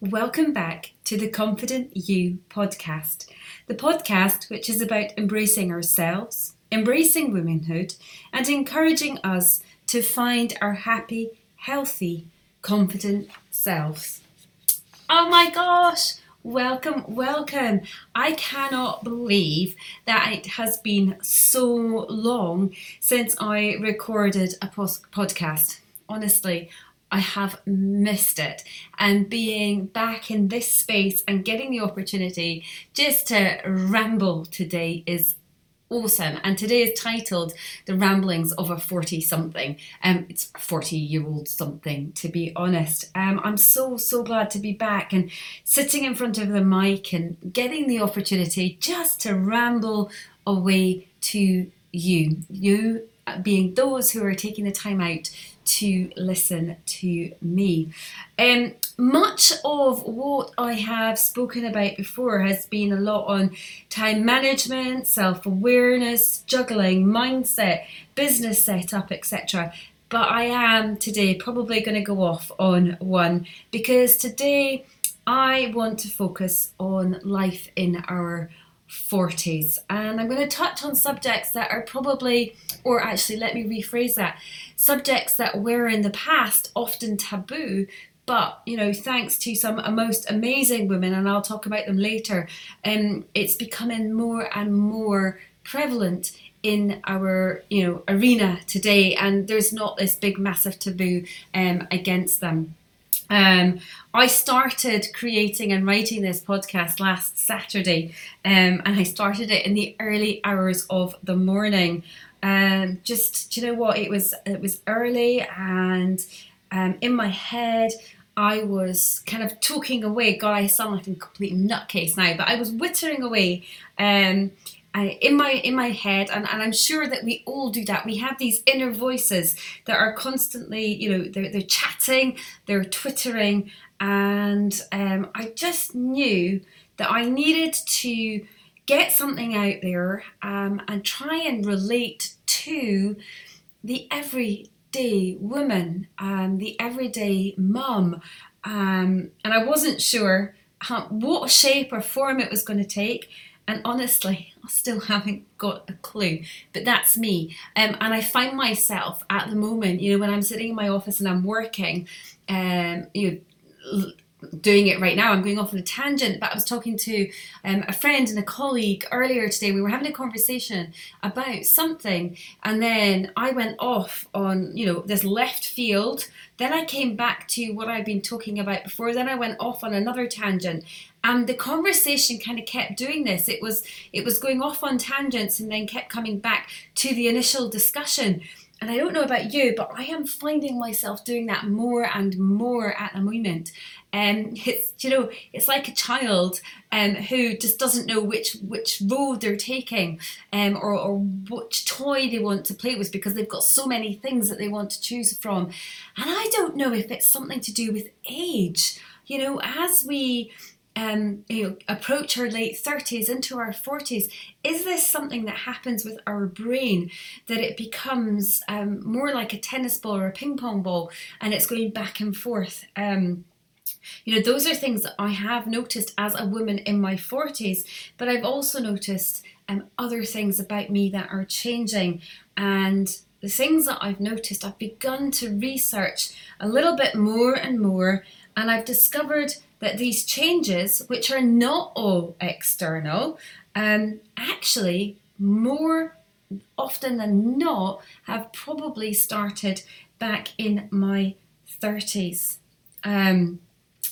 welcome back to the Confident You podcast. The podcast which is about embracing ourselves, embracing womanhood, and encouraging us to find our happy, healthy, confident selves. Oh my gosh! Welcome, welcome. I cannot believe that it has been so long since I recorded a podcast. Honestly, I have missed it. And being back in this space and getting the opportunity just to ramble today is awesome. And today is titled The Ramblings of a 40 something. Um, it's 40 year old something, to be honest. Um, I'm so, so glad to be back and sitting in front of the mic and getting the opportunity just to ramble away to you. You being those who are taking the time out to listen to me. Um, much of what I have spoken about before has been a lot on time management, self awareness, juggling, mindset, business setup, etc. But I am today probably going to go off on one because today I want to focus on life in our 40s. And I'm going to touch on subjects that are probably, or actually, let me rephrase that subjects that were in the past often taboo. But you know, thanks to some most amazing women, and I'll talk about them later, um, it's becoming more and more prevalent in our you know arena today, and there's not this big massive taboo um, against them. Um, I started creating and writing this podcast last Saturday, um, and I started it in the early hours of the morning. Um, just you know what, it was it was early, and um, in my head, I was kind of talking away. God, I sound like a complete nutcase now, but I was wittering away. Um, in my in my head and, and i'm sure that we all do that. We have these inner voices that are constantly you know they're, they're chatting they're twittering and um, i just knew that i needed to get something out there um, and try and relate to the everyday woman um, the everyday mum. Um, and i wasn't sure how, what shape or form it was going to take and honestly, I still haven't got a clue. But that's me. Um, and I find myself at the moment, you know, when I'm sitting in my office and I'm working, um, you know, doing it right now. I'm going off on a tangent, but I was talking to um, a friend and a colleague earlier today. We were having a conversation about something, and then I went off on you know this left field. Then I came back to what I'd been talking about before. Then I went off on another tangent, and the conversation kind of kept doing this. It was it was going off on tangents and then kept coming back to the initial discussion and I don't know about you, but I am finding myself doing that more and more at the moment. Um, it's you know, it's like a child um, who just doesn't know which which road they're taking, um, or or which toy they want to play with because they've got so many things that they want to choose from, and I don't know if it's something to do with age. You know, as we um, you know, approach our late 30s into our 40s, is this something that happens with our brain that it becomes um, more like a tennis ball or a ping pong ball and it's going back and forth? Um, you know, those are things that I have noticed as a woman in my 40s, but I've also noticed um, other things about me that are changing. And the things that I've noticed, I've begun to research a little bit more and more, and I've discovered that these changes, which are not all external, um, actually more often than not have probably started back in my 30s. Um,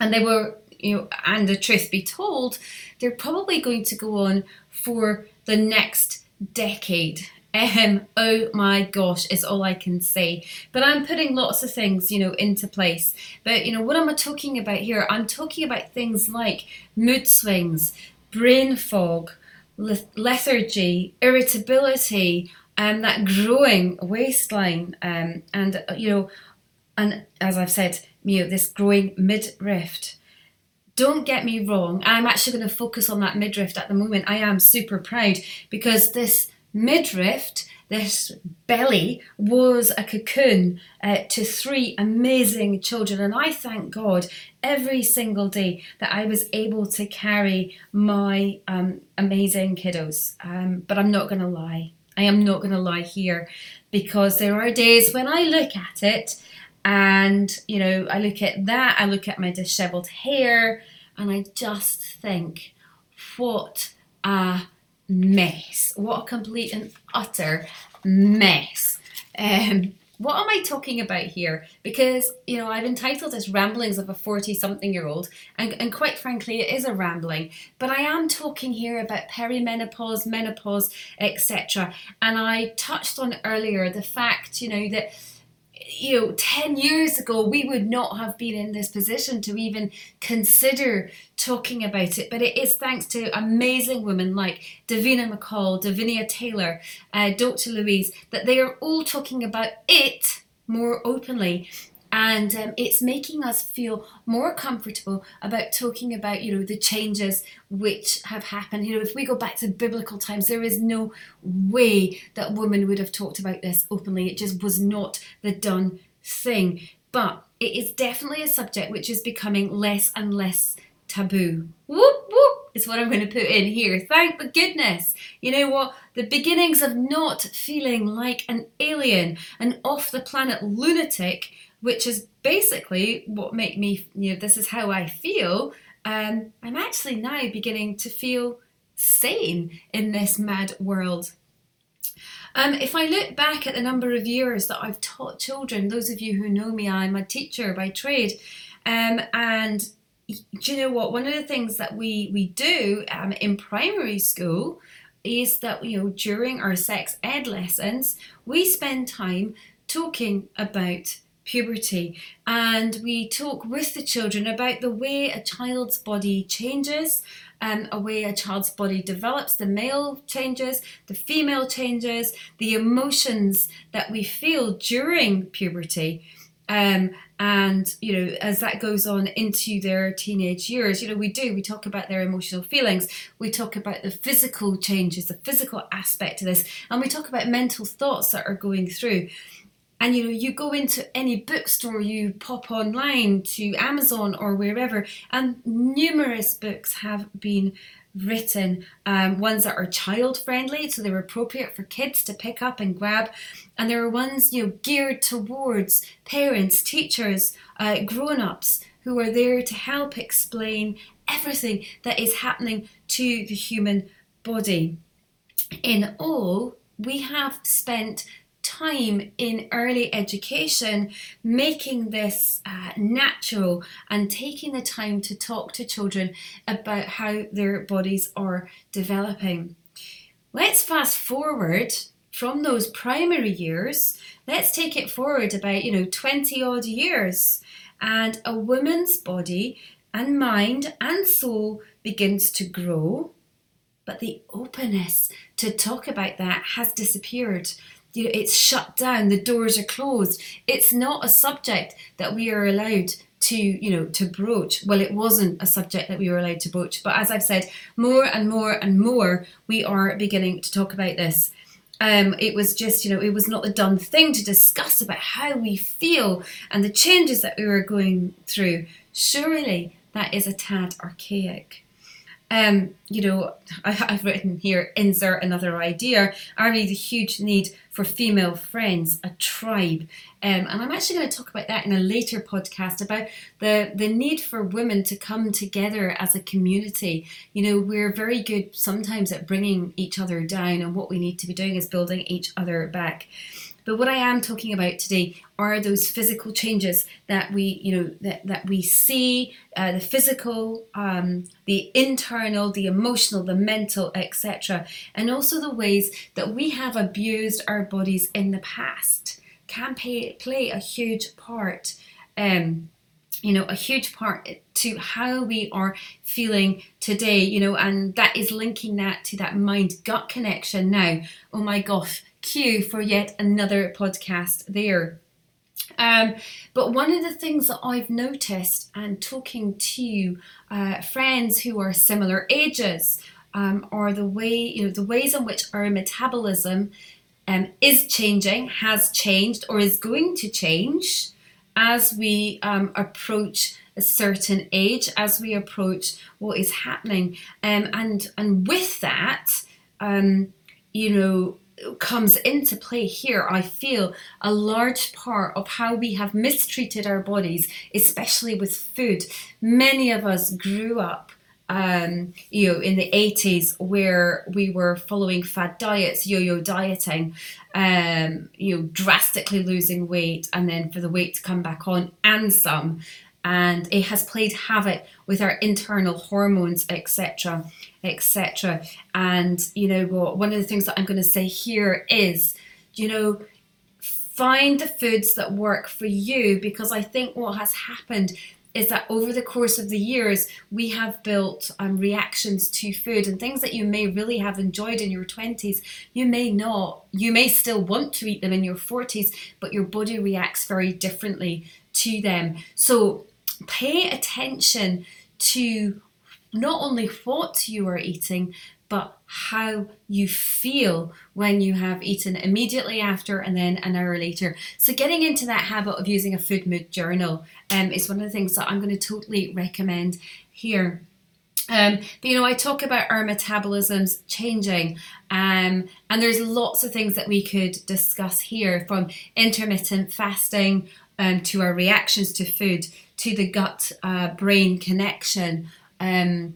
and they were, you know, and the truth be told, they're probably going to go on for the next decade. Oh my gosh, is all I can say. But I'm putting lots of things, you know, into place. But you know, what am I talking about here? I'm talking about things like mood swings, brain fog, lethargy, irritability, and um, that growing waistline, um, and uh, you know, and as I've said, you know, this growing midriff. Don't get me wrong, I'm actually going to focus on that midriff at the moment. I am super proud because this midriff this belly was a cocoon uh, to three amazing children. And I thank God every single day that I was able to carry my um, amazing kiddos. Um, but I'm not going to lie. I am not going to lie here because there are days when I look at it and, you know, I look at that, I look at my disheveled hair, and I just think, what a mess. What a complete and utter mess. Um, what am I talking about here? Because, you know, I've entitled this Ramblings of a 40 something year old, and, and quite frankly, it is a rambling. But I am talking here about perimenopause, menopause, etc. And I touched on earlier the fact, you know, that you know 10 years ago we would not have been in this position to even consider talking about it. But it is thanks to amazing women like davina mccall davinia taylor uh, dr louise that they are all talking about it more openly and um, it's making us feel more comfortable about talking about you know the changes which have happened. You know if we go back to biblical times there is no way that women would have talked about this openly. It just was not the done thing. But it is definitely a subject which is becoming less and less taboo. Whoop whoop is what i'm going to put in here. Thank the goodness. You know what? The beginnings of not feeling like an alien an off the planet lunatic which is basically what make me you know this is how I feel. Um, I'm actually now beginning to feel sane in this mad world. Um, if I look back at the number of years that I've taught children, those of you who know me, I'm a teacher by trade, um, and do you know what? One of the things that we we do um, in primary school is that you know during our sex ed lessons we spend time talking about puberty. And we talk with the children about the way a child's body changes and um, a way a child's body develops the male changes the female changes the emotions that we feel during puberty. Um, and you know as that goes on into their teenage years you know we do we talk about their emotional feelings. We talk about the physical changes the physical aspect of this. And we talk about mental thoughts that are going through and you know you go into any bookstore you pop online to amazon or wherever and numerous books have been written um, ones that are child friendly so they're appropriate for kids to pick up and grab. And there are ones you know geared towards parents teachers uh, grown-ups who are there to help explain everything that is happening to the human body. In all we have spent time in early education making this uh, natural and taking the time to talk to children about how their bodies are developing. Let's fast forward from those primary years. Let's take it forward about, you know, 20 odd years. And a woman's body and mind and soul begins to grow, but the openness to talk about that has disappeared you know, it's shut down, the doors are closed. It's not a subject that we are allowed to, you know, to broach. Well, it wasn't a subject that we were allowed to broach, but as I've said, more and more and more, we are beginning to talk about this. Um, it was just, you know, it was not the done thing to discuss about how we feel and the changes that we were going through. Surely that is a tad archaic. Um, you know, I, have written here, insert another idea. I read a huge need for female friends, a tribe. Um, and I'm actually going to talk about that in a later podcast about the, the need for women to come together as a community. You know, we're very good sometimes at bringing each other down, and what we need to be doing is building each other back. But what I am talking about today are those physical changes that we, you know, that, that we see, uh, the physical, um, the internal, the emotional, the mental, etc. And also the ways that we have abused our bodies in the past can pay, play a huge part. Um, you know, a huge part to how we are feeling today, you know, and that is linking that to that mind gut connection now. Oh my gosh, cue for yet another podcast there. Um, but one of the things that I've noticed and talking to uh, friends who are similar ages um, are the way you know the ways in which our metabolism um, is changing, has changed, or is going to change as we um, approach a certain age, as we approach what is happening. Um, and, and with that, um, you know, comes into play here, I feel a large part of how we have mistreated our bodies, especially with food. Many of us grew up um, you know, in the 80s where we were following fad diets, yo-yo dieting, um, you know, drastically losing weight and then for the weight to come back on and some. And it has played havoc with our internal hormones, etc., etc. And you know what? One of the things that I'm going to say here is, you know, find the foods that work for you because I think what has happened is that over the course of the years, we have built um, reactions to food and things that you may really have enjoyed in your 20s. You may not, you may still want to eat them in your 40s, but your body reacts very differently to them. So pay attention to not only what you are eating, but how you feel when you have eaten immediately after and then an hour later. So, getting into that habit of using a food mood journal um, is one of the things that I'm going to totally recommend here. Um, but you know, I talk about our metabolisms changing, um, and there's lots of things that we could discuss here from intermittent fasting um, to our reactions to food to the gut uh, brain connection. Um,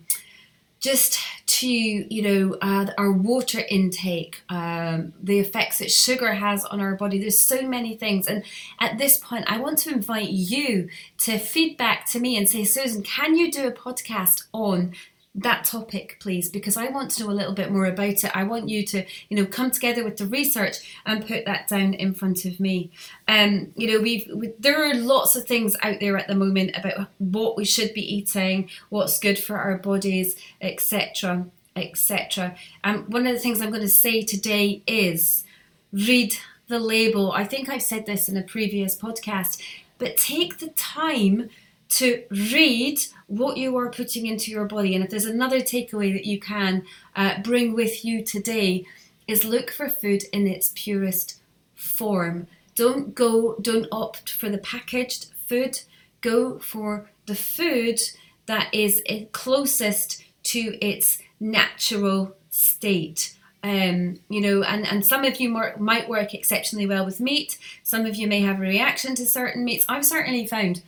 just to you know uh, our water intake um, the effects that sugar has on our body there's so many things and at this point i want to invite you to feedback to me and say susan can you do a podcast on that topic please because i want to know a little bit more about it. I want you to you know come together with the research and put that down in front of me. Um you know we've we, there are lots of things out there at the moment about what we should be eating what's good for our bodies etc etc and one of the things i'm going to say today is read the label. I think i've said this in a previous podcast but take the time to read what you are putting into your body. And if there's another takeaway that you can uh, bring with you today, is look for food in its purest form. Don't go, don't opt for the packaged food. Go for the food that is closest to its natural state. Um, you know, and, and some of you might work exceptionally well with meat. Some of you may have a reaction to certain meats. I've certainly found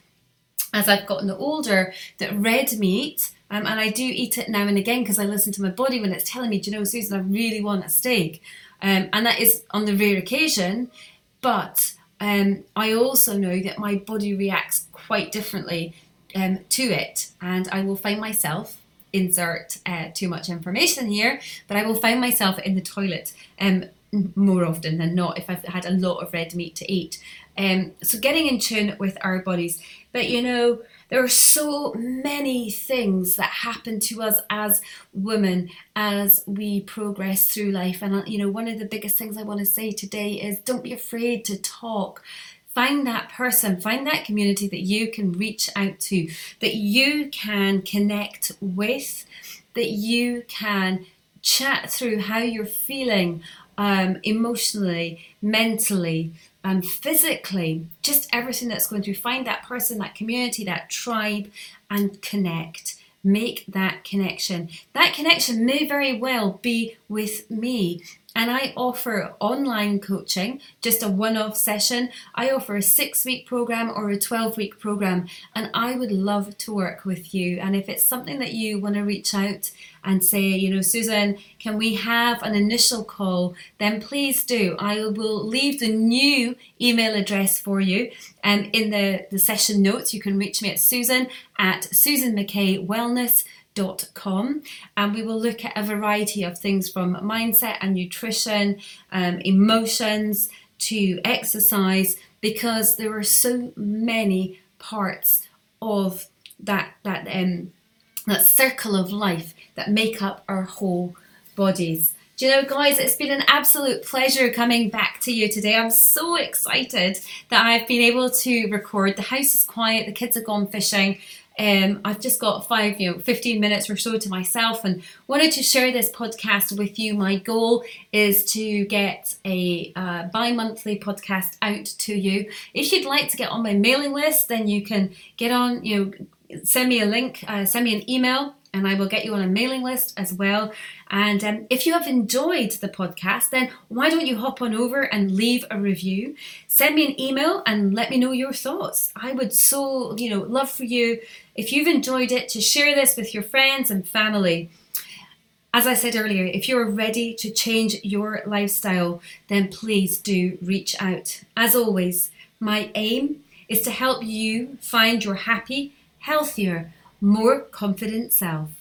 as I've gotten older that red meat, um, and I do eat it now and again because I listen to my body when it's telling me, do you know, Susan, I really want a steak. Um, and that is on the rare occasion. But um, I also know that my body reacts quite differently um, to it. And I will find myself, insert uh, too much information here, but I will find myself in the toilet um, more often than not if I've had a lot of red meat to eat. Um, so getting in tune with our bodies. But you know, there are so many things that happen to us as women as we progress through life. And uh, you know, one of the biggest things I want to say today is don't be afraid to talk find that person, find that community that you can reach out to, that you can connect with, that you can chat through how you're feeling um, emotionally, mentally, and physically, just everything that's going through. Find that person, that community, that tribe, and connect. Make that connection. That connection may very well be with me and I offer online coaching, just a one off session. I offer a six week program or a 12 week program, and I would love to work with you. And if it's something that you want to reach out and say, you know, Susan, can we have an initial call? Then please do. I will leave the new email address for you. And in the, the session notes, you can reach me at Susan at Susan McKay Wellness com and we will look at a variety of things from mindset and nutrition, um, emotions to exercise because there are so many parts of that that um, that circle of life that make up our whole bodies. Do you know, guys, it's been an absolute pleasure coming back to you today. I'm so excited that I've been able to record. The house is quiet, the kids have gone fishing. Um, I've just got five, you know, 15 minutes or so to myself and wanted to share this podcast with you. My goal is to get a uh, bi monthly podcast out to you. If you'd like to get on my mailing list, then you can get on, you know, send me a link, uh, send me an email and I will get you on a mailing list as well. And um, if you have enjoyed the podcast, then why don't you hop on over and leave a review? Send me an email and let me know your thoughts. I would so, you know, love for you if you've enjoyed it to share this with your friends and family. As I said earlier, if you're ready to change your lifestyle, then please do reach out. As always, my aim is to help you find your happy, healthier, more confident self.